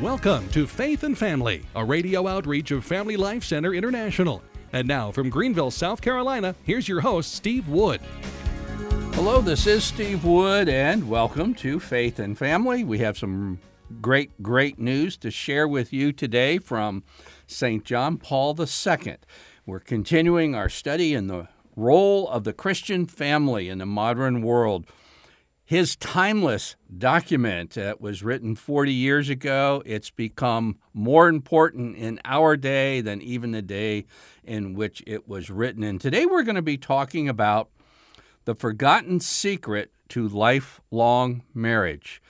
Welcome to Faith and Family, a radio outreach of Family Life Center International. And now from Greenville, South Carolina, here's your host, Steve Wood. Hello, this is Steve Wood, and welcome to Faith and Family. We have some great, great news to share with you today from St. John Paul II. We're continuing our study in the role of the Christian family in the modern world. His timeless document that was written 40 years ago, it's become more important in our day than even the day in which it was written. And today we're going to be talking about the forgotten secret to lifelong marriage.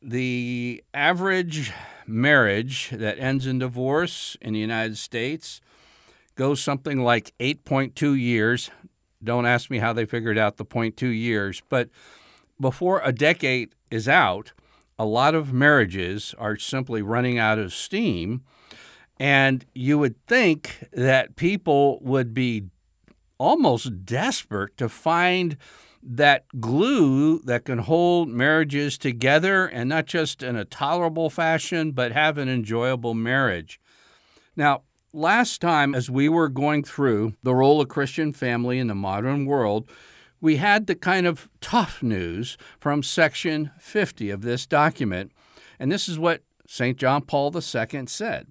The average marriage that ends in divorce in the United States goes something like 8.2 years. Don't ask me how they figured out the 0.2 years, but before a decade is out, a lot of marriages are simply running out of steam. And you would think that people would be almost desperate to find that glue that can hold marriages together and not just in a tolerable fashion, but have an enjoyable marriage. Now, last time, as we were going through the role of Christian family in the modern world, we had the kind of tough news from section 50 of this document. And this is what St. John Paul II said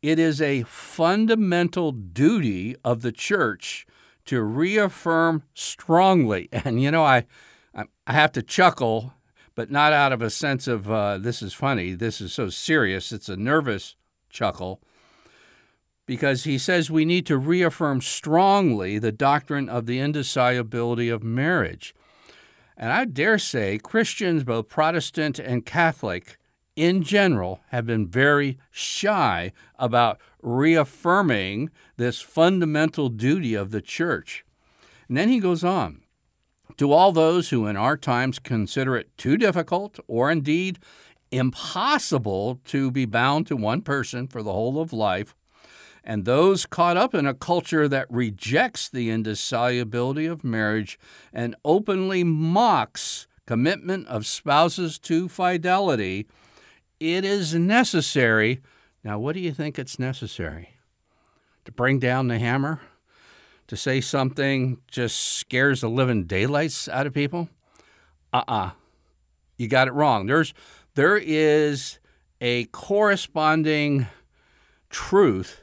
It is a fundamental duty of the church to reaffirm strongly. And you know, I, I have to chuckle, but not out of a sense of uh, this is funny, this is so serious. It's a nervous chuckle because he says we need to reaffirm strongly the doctrine of the indissolubility of marriage. And I dare say Christians, both Protestant and Catholic, in general, have been very shy about reaffirming this fundamental duty of the church. And then he goes on to all those who in our times consider it too difficult or indeed impossible to be bound to one person for the whole of life, and those caught up in a culture that rejects the indissolubility of marriage and openly mocks commitment of spouses to fidelity, it is necessary. Now, what do you think it's necessary? To bring down the hammer? To say something just scares the living daylights out of people? Uh uh-uh. uh You got it wrong. There's, there is a corresponding truth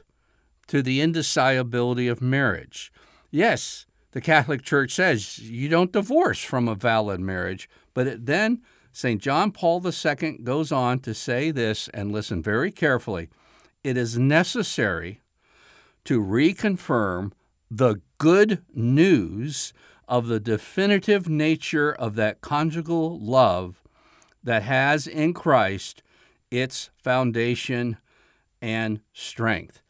to the indissolubility of marriage. Yes, the Catholic Church says you don't divorce from a valid marriage, but it then St. John Paul II goes on to say this, and listen very carefully it is necessary to reconfirm the good news of the definitive nature of that conjugal love that has in Christ its foundation and strength.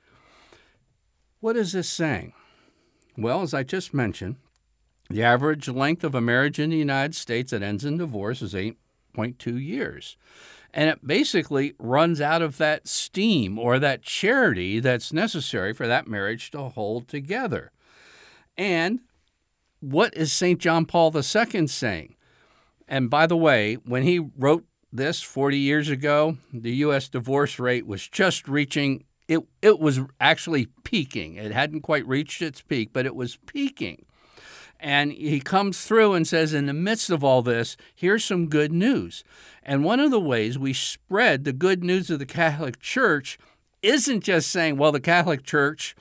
What is this saying? Well, as I just mentioned, the average length of a marriage in the United States that ends in divorce is 8.2 years. And it basically runs out of that steam or that charity that's necessary for that marriage to hold together. And what is St. John Paul II saying? And by the way, when he wrote this 40 years ago, the U.S. divorce rate was just reaching, it, it was actually peaking. It hadn't quite reached its peak, but it was peaking. And he comes through and says, in the midst of all this, here's some good news. And one of the ways we spread the good news of the Catholic Church isn't just saying, well, the Catholic Church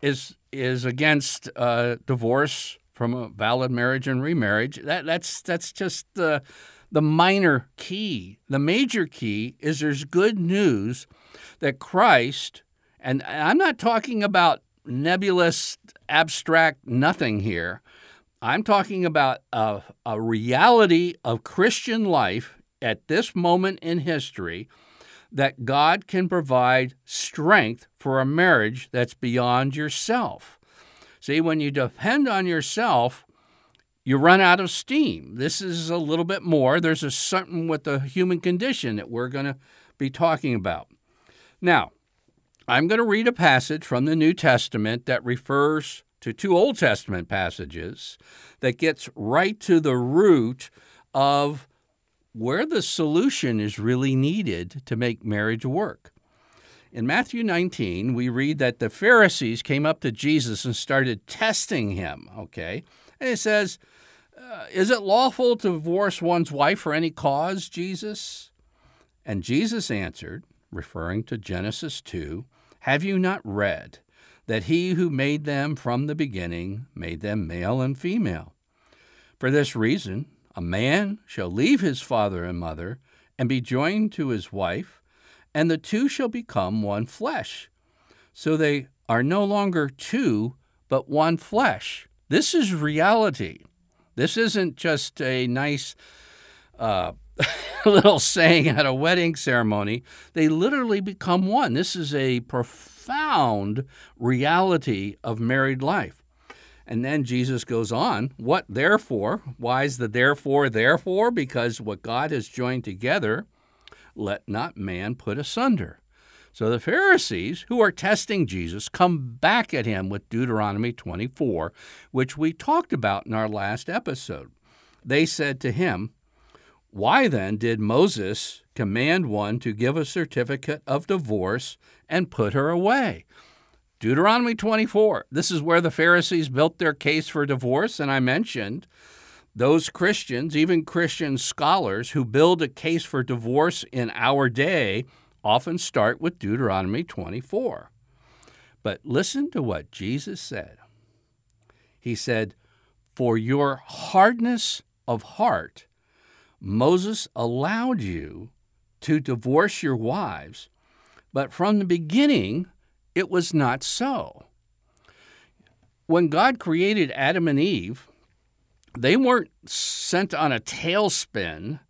is is against uh, divorce from a valid marriage and remarriage. That that's that's just the the minor key. The major key is there's good news that Christ, and I'm not talking about nebulous, abstract nothing here. I'm talking about a, a reality of Christian life at this moment in history that God can provide strength for a marriage that's beyond yourself. See, when you depend on yourself, you run out of steam. This is a little bit more. There's a something with the human condition that we're going to be talking about. Now, I'm going to read a passage from the New Testament that refers to two Old Testament passages that gets right to the root of where the solution is really needed to make marriage work. In Matthew 19, we read that the Pharisees came up to Jesus and started testing him, okay? And it says, uh, Is it lawful to divorce one's wife for any cause, Jesus? And Jesus answered, referring to Genesis 2, Have you not read that he who made them from the beginning made them male and female? For this reason, a man shall leave his father and mother and be joined to his wife and the two shall become one flesh. So they are no longer two, but one flesh. This is reality. This isn't just a nice uh, little saying at a wedding ceremony. They literally become one. This is a profound reality of married life. And then Jesus goes on, What therefore? Why is the therefore therefore? Because what God has joined together, let not man put asunder. So the Pharisees, who are testing Jesus, come back at him with Deuteronomy 24, which we talked about in our last episode. They said to him, Why then did Moses command one to give a certificate of divorce and put her away? Deuteronomy 24. This is where the Pharisees built their case for divorce, and I mentioned those Christians, even Christian scholars who build a case for divorce in our day, often start with Deuteronomy 24. But listen to what Jesus said. He said, For your hardness of heart, Moses allowed you to divorce your wives, but from the beginning, it was not so. When God created Adam and Eve, they weren't sent on a tailspin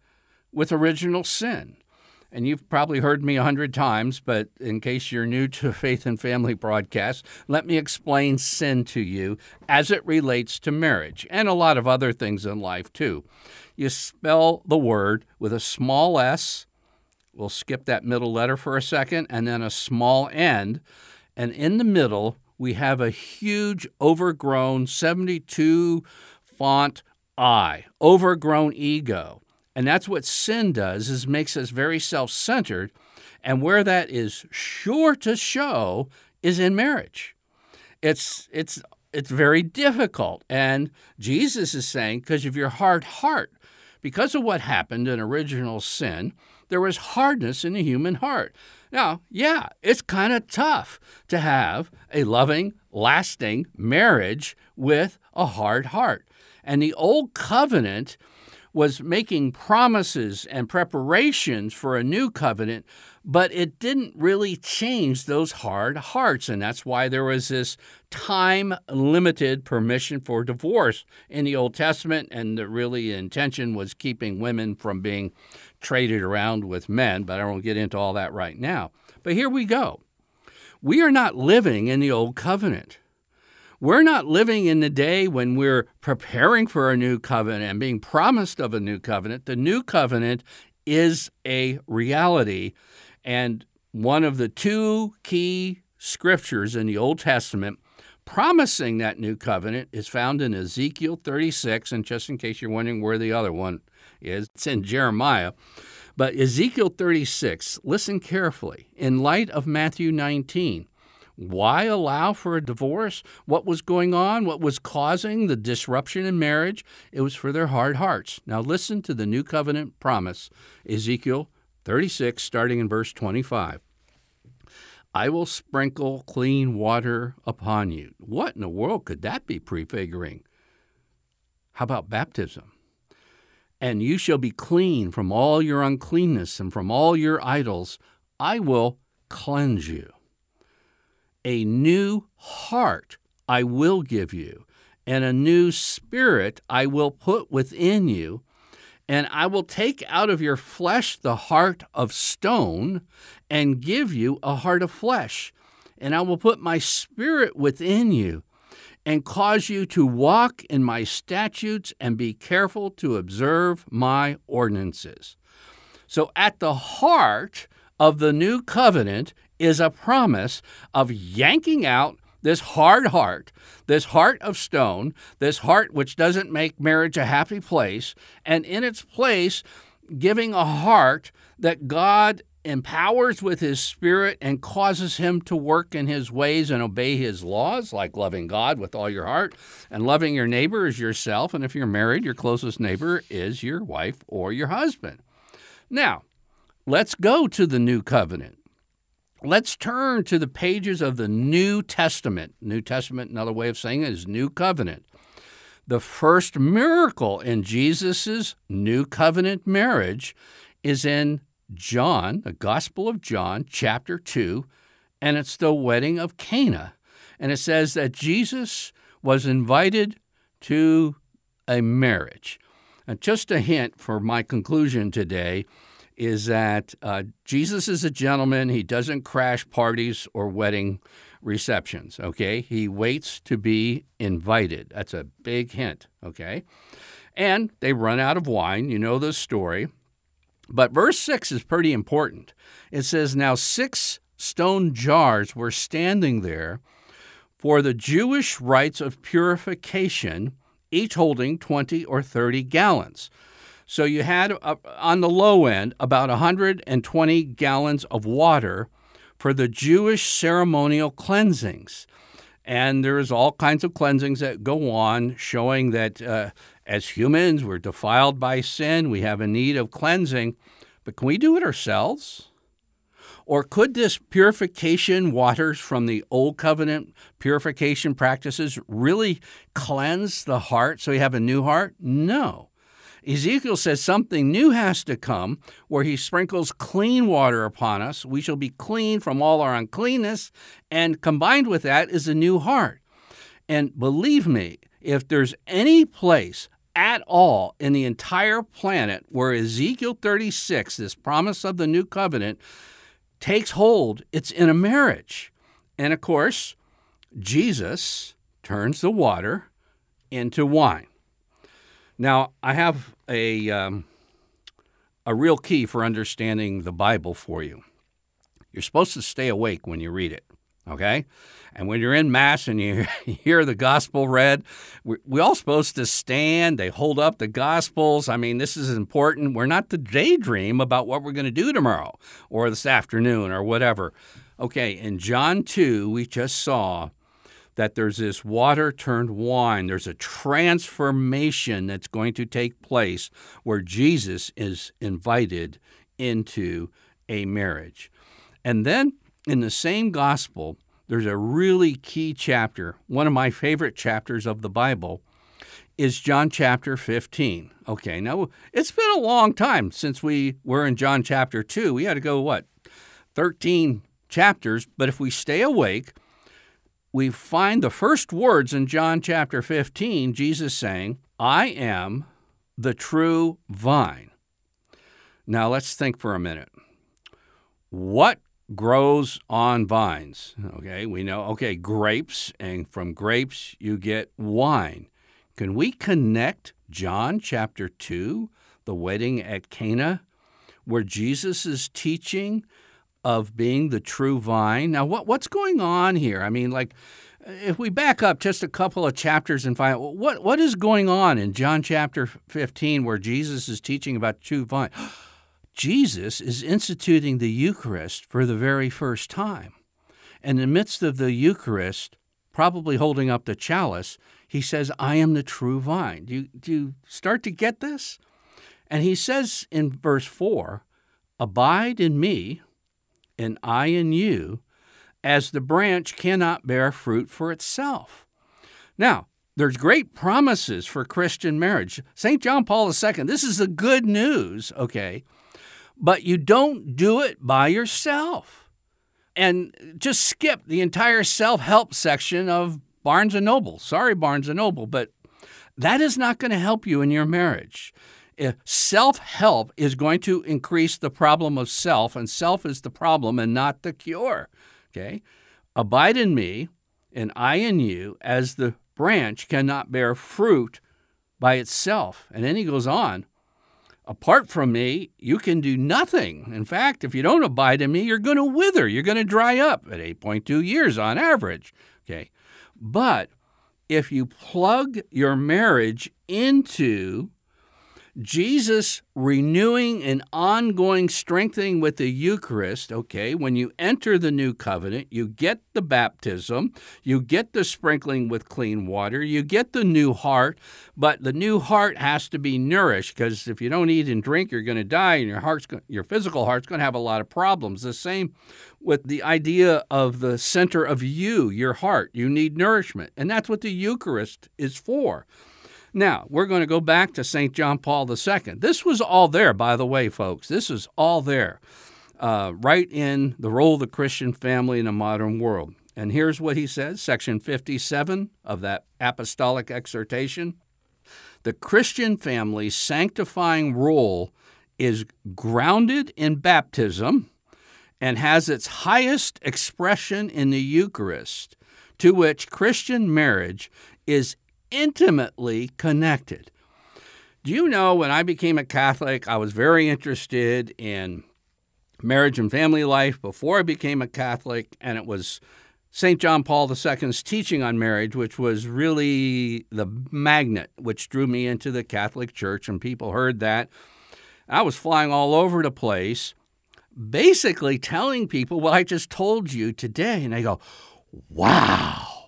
with original sin. And you've probably heard me a hundred times, but in case you're new to Faith and Family broadcast, let me explain sin to you as it relates to marriage and a lot of other things in life too. You spell the word with a small s, we'll skip that middle letter for a second, and then a small n. And in the middle, we have a huge overgrown 72 font I, overgrown ego. And that's what sin does is makes us very self-centered, and where that is sure to show is in marriage. It's it's it's very difficult. And Jesus is saying because of your hard heart, because of what happened in original sin, there was hardness in the human heart. Now, yeah, it's kind of tough to have a loving, lasting marriage with a hard heart. And the Old Covenant was making promises and preparations for a new covenant, but it didn't really change those hard hearts. And that's why there was this time limited permission for divorce in the Old Testament. And the really intention was keeping women from being traded around with men, but I won't get into all that right now. But here we go. We are not living in the Old Covenant. We're not living in the day when we're preparing for a new covenant and being promised of a new covenant. The new covenant is a reality. And one of the two key scriptures in the Old Testament promising that new covenant is found in Ezekiel 36. And just in case you're wondering where the other one is, it's in Jeremiah. But Ezekiel 36, listen carefully. In light of Matthew 19, why allow for a divorce? What was going on? What was causing the disruption in marriage? It was for their hard hearts. Now, listen to the new covenant promise, Ezekiel 36, starting in verse 25. I will sprinkle clean water upon you. What in the world could that be prefiguring? How about baptism? And you shall be clean from all your uncleanness and from all your idols. I will cleanse you a new heart I will give you, and a new spirit I will put within you. And I will take out of your flesh the heart of stone and give you a heart of flesh. And I will put my spirit within you and cause you to walk in my statutes and be careful to observe my ordinances. So, at the heart of the new covenant is a promise of yanking out this hard heart, this heart of stone, this heart which doesn't make marriage a happy place, and in its place, giving a heart that God empowers with his spirit and causes him to work in his ways and obey his laws, like loving God with all your heart and loving your neighbor as yourself. And if you're married, your closest neighbor is your wife or your husband. Now, let's go to the new covenant. Let's turn to the pages of the New Testament. New Testament, another way of saying it, is New Covenant. The first miracle in Jesus' New Covenant marriage is in John, the Gospel of John, chapter 2, and it's the wedding of Cana. And it says that Jesus was invited to a marriage. And just a hint for my conclusion today is that uh, Jesus is a gentleman. He doesn't crash parties or wedding receptions, okay? He waits to be invited. That's a big hint, okay? And they run out of wine. You know the story. But verse 6 is pretty important. It says, Now six stone jars were standing there for the Jewish rites of purification, each holding 20 or 30 gallons. So you had uh, on the low end about 120 gallons of water for the Jewish ceremonial cleansings. And there's all kinds of cleansings that go on showing that uh, as humans, we're defiled by sin, we have a need of cleansing, but can we do it ourselves? Or could this purification waters from the Old Covenant purification practices really cleanse the heart so you have a new heart? No. Ezekiel says something new has to come where he sprinkles clean water upon us. We shall be clean from all our uncleanness, and combined with that is a new heart. And believe me, if there's any place at all in the entire planet where Ezekiel 36, this promise of the new covenant, takes hold, it's in a marriage. And of course, Jesus turns the water into wine. Now, I have a, um, a real key for understanding the Bible for you. You're supposed to stay awake when you read it, okay? And when you're in Mass and you hear the gospel read, we're all supposed to stand. They hold up the gospels. I mean, this is important. We're not to daydream about what we're going to do tomorrow or this afternoon or whatever. Okay, in John 2, we just saw that there's this water turned wine. There's a transformation that's going to take place where Jesus is invited into a marriage. And then in the same gospel, there's a really key chapter. One of my favorite chapters of the Bible is John chapter 15. Okay, now it's been a long time since we were in John chapter 2. We had to go, what, 13 chapters, but if we stay awake, we find the first words in John chapter 15, Jesus saying, I am the true vine. Now let's think for a minute. What grows on vines. Okay, we know, okay, grapes, and from grapes you get wine. Can we connect John chapter 2, the wedding at Cana, where Jesus is teaching of being the true vine? Now, what, what's going on here? I mean, like, if we back up just a couple of chapters and find what, what is going on in John chapter 15 where Jesus is teaching about true vine? Jesus is instituting the Eucharist for the very first time. And in the midst of the Eucharist, probably holding up the chalice, he says, I am the true vine. Do you, do you start to get this? And he says in verse 4 Abide in me, and I in you, as the branch cannot bear fruit for itself. Now, there's great promises for Christian marriage. St. John Paul II, this is the good news, okay? but you don't do it by yourself. And just skip the entire self help section of Barnes and Noble. Sorry, Barnes and Noble, but that is not going to help you in your marriage. Eh, self help is going to increase the problem of self, and self is the problem and not the cure. Okay? Abide in me, and I in you, as the branch cannot bear fruit by itself. And then he goes on Apart from me, you can do nothing. In fact, if you don't abide in me, you're going to wither. You're going to dry up at 8.2 years on average. Okay. But if you plug your marriage into Jesus renewing and ongoing strengthening with the Eucharist, okay, when you enter the new covenant, you get the baptism, you get the sprinkling with clean water, you get the new heart, but the new heart has to be nourished because if you don't eat and drink, you're going to die and your heart's your physical heart's going to have a lot of problems. The same with the idea of the center of you, your heart. You need nourishment, and that's what the Eucharist is for. Now, we're going to go back to St. John Paul II. This was all there, by the way, folks. This is all there, uh, right in the role of the Christian family in a modern world. And here's what he says, section 57 of that apostolic exhortation. The Christian family's sanctifying role is grounded in baptism and has its highest expression in the Eucharist, to which Christian marriage is intimately connected. Do you know when I became a Catholic, I was very interested in marriage and family life before I became a Catholic, and it was St. John Paul II's teaching on marriage, which was really the magnet which drew me into the Catholic Church, and people heard that. I was flying all over the place, basically telling people what I just told you today, and they go, wow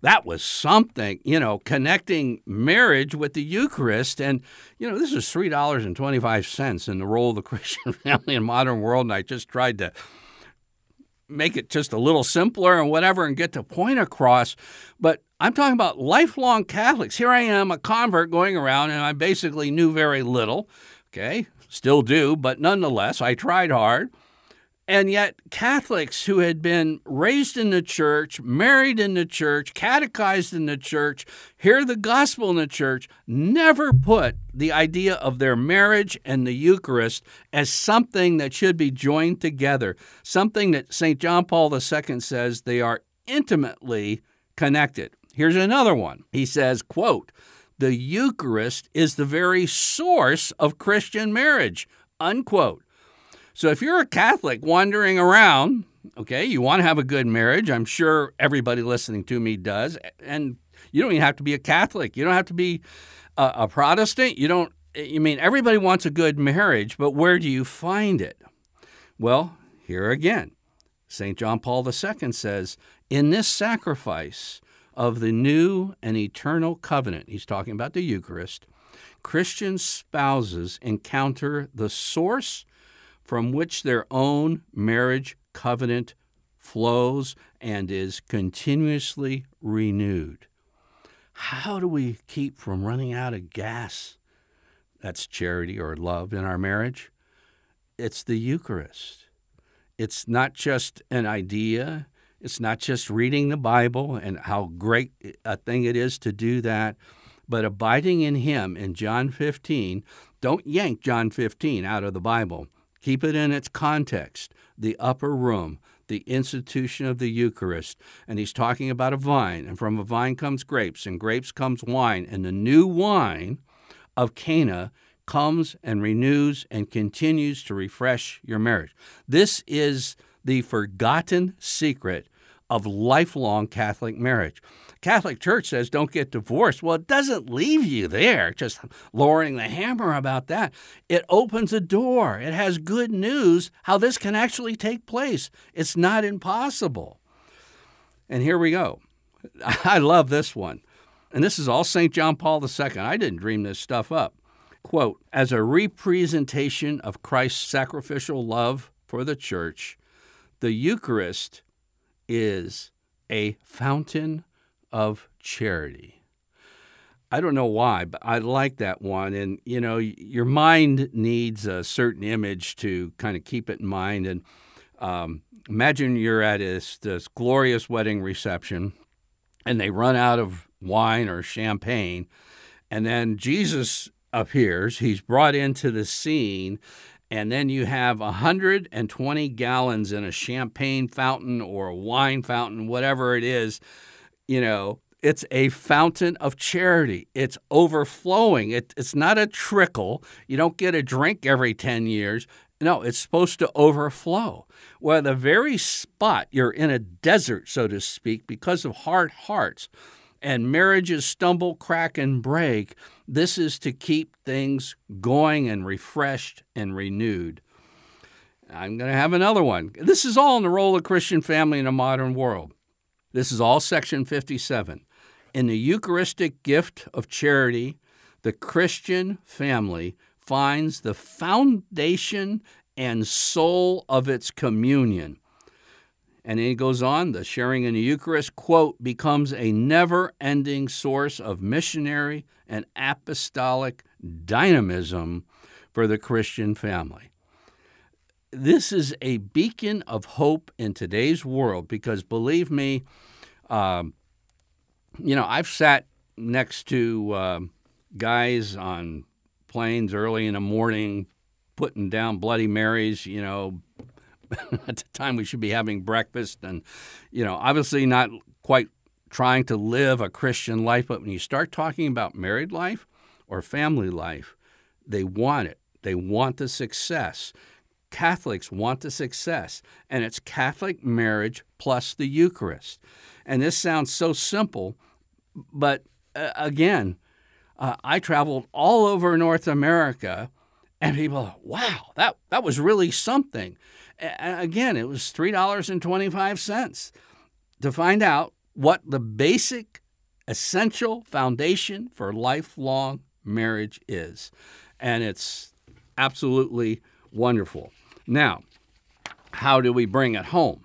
that was something, you know, connecting marriage with the Eucharist. And, you know, this is $3.25 in the role of the Christian family in modern world. And I just tried to make it just a little simpler and whatever and get the point across. But I'm talking about lifelong Catholics. Here I am, a convert going around, and I basically knew very little. Okay, still do, but nonetheless, I tried hard. And yet, Catholics who had been raised in the church, married in the church, catechized in the church, hear the gospel in the church, never put the idea of their marriage and the Eucharist as something that should be joined together, something that St. John Paul II says they are intimately connected. Here's another one. He says, quote, the Eucharist is the very source of Christian marriage, unquote. So if you're a Catholic wandering around, okay, you want to have a good marriage. I'm sure everybody listening to me does. And you don't even have to be a Catholic. You don't have to be a, a Protestant. You don't, you mean everybody wants a good marriage, but where do you find it? Well, here again, St. John Paul II says, in this sacrifice of the new and eternal covenant, he's talking about the Eucharist, Christian spouses encounter the source from which their own marriage covenant flows and is continuously renewed. How do we keep from running out of gas? That's charity or love in our marriage. It's the Eucharist. It's not just an idea. It's not just reading the Bible and how great a thing it is to do that, but abiding in Him in John 15. Don't yank John 15 out of the Bible. Keep it in its context, the upper room, the institution of the Eucharist. And he's talking about a vine, and from a vine comes grapes, and grapes comes wine, and the new wine of Cana comes and renews and continues to refresh your marriage. This is the forgotten secret of lifelong Catholic marriage. Catholic Church says don't get divorced. Well, it doesn't leave you there, just lowering the hammer about that. It opens a door. It has good news how this can actually take place. It's not impossible. And here we go. I love this one. And this is all St. John Paul II. I didn't dream this stuff up. Quote, as a representation of Christ's sacrificial love for the church, the Eucharist is a fountain of charity. I don't know why, but I like that one. And, you know, your mind needs a certain image to kind of keep it in mind. And um, imagine you're at this, this glorious wedding reception and they run out of wine or champagne. And then Jesus appears, he's brought into the scene, and then you have 120 gallons in a champagne fountain or a wine fountain, whatever it is, you know, it's a fountain of charity. It's overflowing. It, it's not a trickle. You don't get a drink every 10 years. No, it's supposed to overflow. Well, the very spot you're in a desert, so to speak, because of hard hearts, and marriages stumble, crack, and break, this is to keep things going and refreshed and renewed. I'm going to have another one. This is all in the role of Christian family in a modern world. This is all section 57. In the Eucharistic gift of charity, the Christian family finds the foundation and soul of its communion. And then he goes on the sharing in the Eucharist, quote, becomes a never ending source of missionary and apostolic dynamism for the Christian family. This is a beacon of hope in today's world because believe me, um, you know, I've sat next to uh, guys on planes early in the morning putting down Bloody Marys, you know, at the time we should be having breakfast and, you know, obviously not quite trying to live a Christian life. But when you start talking about married life or family life, they want it. They want the success. Catholics want the success, and it's Catholic marriage plus the Eucharist. And this sounds so simple, but uh, again, uh, I traveled all over North America, and people, wow, that that was really something. And again, it was three dollars and twenty five cents to find out what the basic, essential foundation for lifelong marriage is, and it's absolutely wonderful. Now, how do we bring it home?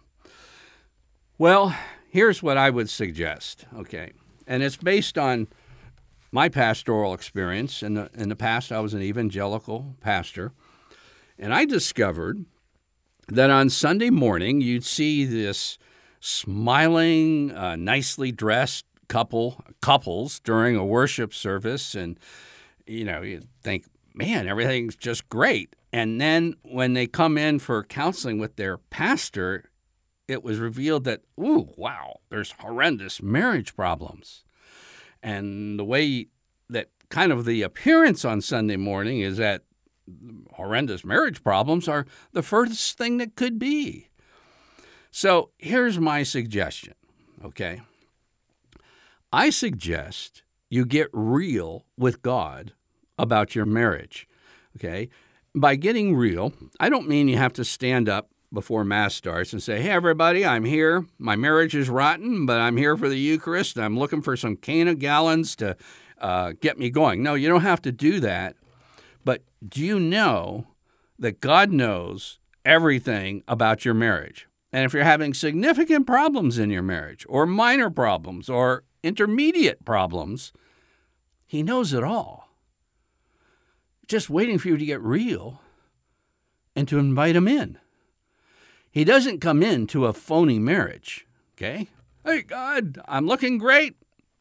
Well, here's what I would suggest. Okay, and it's based on my pastoral experience. In the, in the past, I was an evangelical pastor, and I discovered that on Sunday morning, you'd see this smiling, uh, nicely dressed couple couples during a worship service, and you know, you think, man, everything's just great. And then when they come in for counseling with their pastor, it was revealed that, ooh, wow, there's horrendous marriage problems. And the way that kind of the appearance on Sunday morning is that horrendous marriage problems are the first thing that could be. So here's my suggestion, okay? I suggest you get real with God about your marriage, okay? By getting real, I don't mean you have to stand up before Mass starts and say, Hey, everybody, I'm here. My marriage is rotten, but I'm here for the Eucharist. I'm looking for some Cana gallons to uh, get me going. No, you don't have to do that. But do you know that God knows everything about your marriage? And if you're having significant problems in your marriage, or minor problems, or intermediate problems, He knows it all. Just waiting for you to get real and to invite Him in. He doesn't come into a phony marriage, okay? Hey, God, I'm looking great.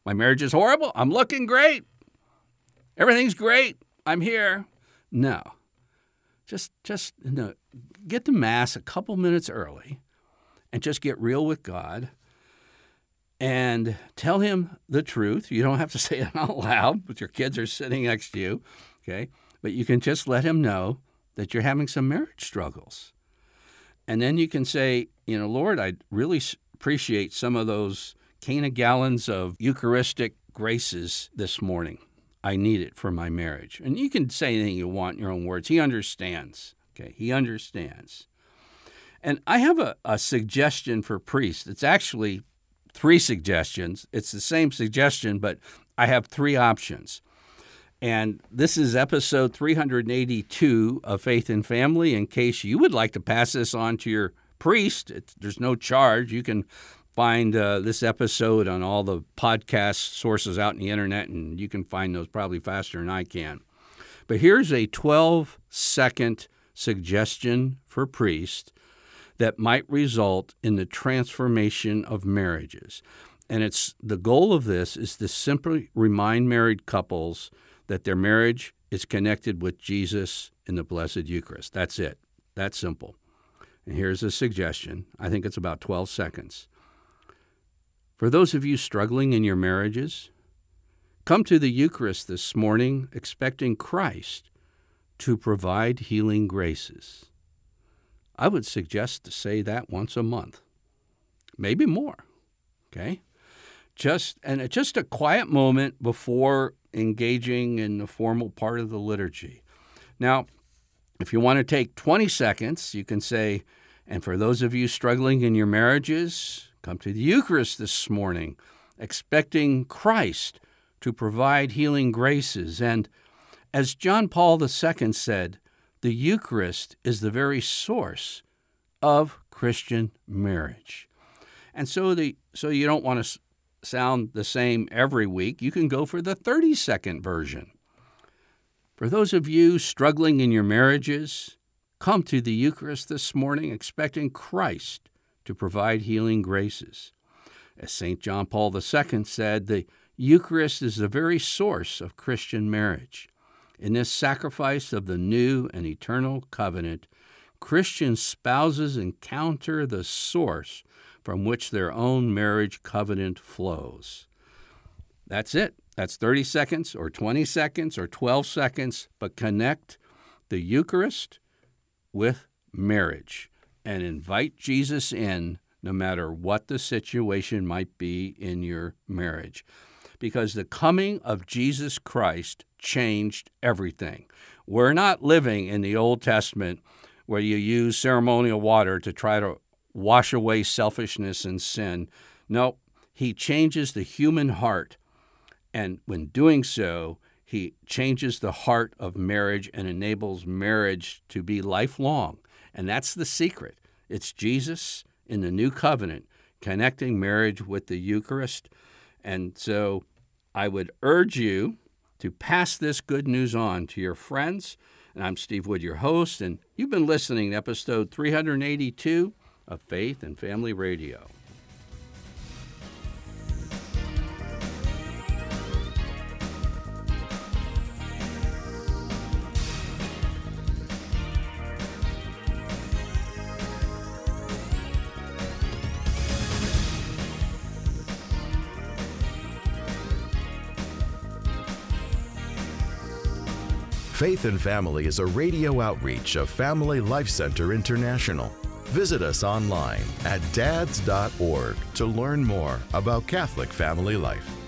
My marriage is horrible. I'm looking great. Everything's great. I'm here. No. Just just no, get to mass a couple minutes early and just get real with God and tell him the truth. You don't have to say it out loud, but your kids are sitting next to you, okay? But you can just let him know that you're having some marriage struggles. And then you can say, you know, Lord, I really appreciate some of those Cana gallons of Eucharistic graces this morning. I need it for my marriage. And you can say anything you want in your own words. He understands. Okay, he understands. And I have a, a suggestion for priests. It's actually three suggestions. It's the same suggestion, but I have three options. And this is episode 382 of Faith and Family. In case you would like to pass this on to your priest, there's no charge. You can find uh, this episode on all the podcast sources out in the internet, and you can find those probably faster than I can. But here's a 12 second suggestion for priests that might result in the transformation of marriages. And it's the goal of this is to simply remind married couples that their marriage is connected with Jesus in the Blessed Eucharist. That's it. That's simple. And here's a suggestion. I think it's about 12 seconds. For those of you struggling in your marriages, come to the Eucharist this morning expecting Christ to provide healing graces. I would suggest to say that once a month, maybe more. Okay? just and just a quiet moment before engaging in the formal part of the liturgy. Now, if you want to take 20 seconds, you can say, and for those of you struggling in your marriages, come to the Eucharist this morning, expecting Christ to provide healing graces. And as John Paul II said, the Eucharist is the very source of Christian marriage. And so the so you don't want to sound the same every week, you can go for the 30 second version. For those of you struggling in your marriages, come to the Eucharist this morning expecting Christ to provide healing graces. As St. John Paul II said, the Eucharist is the very source of Christian marriage. In this sacrifice of the new and eternal covenant, Christian spouses encounter the source from which their own marriage covenant flows. That's it. That's 30 seconds or 20 seconds or 12 seconds, but connect the Eucharist with marriage and invite Jesus in no matter what the situation might be in your marriage. Because the coming of Jesus Christ changed everything. We're not living in the Old Testament where you use ceremonial water to try to wash away selfishness and sin. No, he changes the human heart. And when doing so, he changes the heart of marriage and enables marriage to be lifelong. And that's the secret. It's Jesus in the new covenant connecting marriage with the Eucharist. And so I would urge you to pass this good news on to your friends. And I'm Steve Wood, your host, and you've been listening to episode 382 of Faith and Family Radio. Faith and Family is a radio outreach of Family Life Center International. Visit us online at dads.org to learn more about Catholic family life.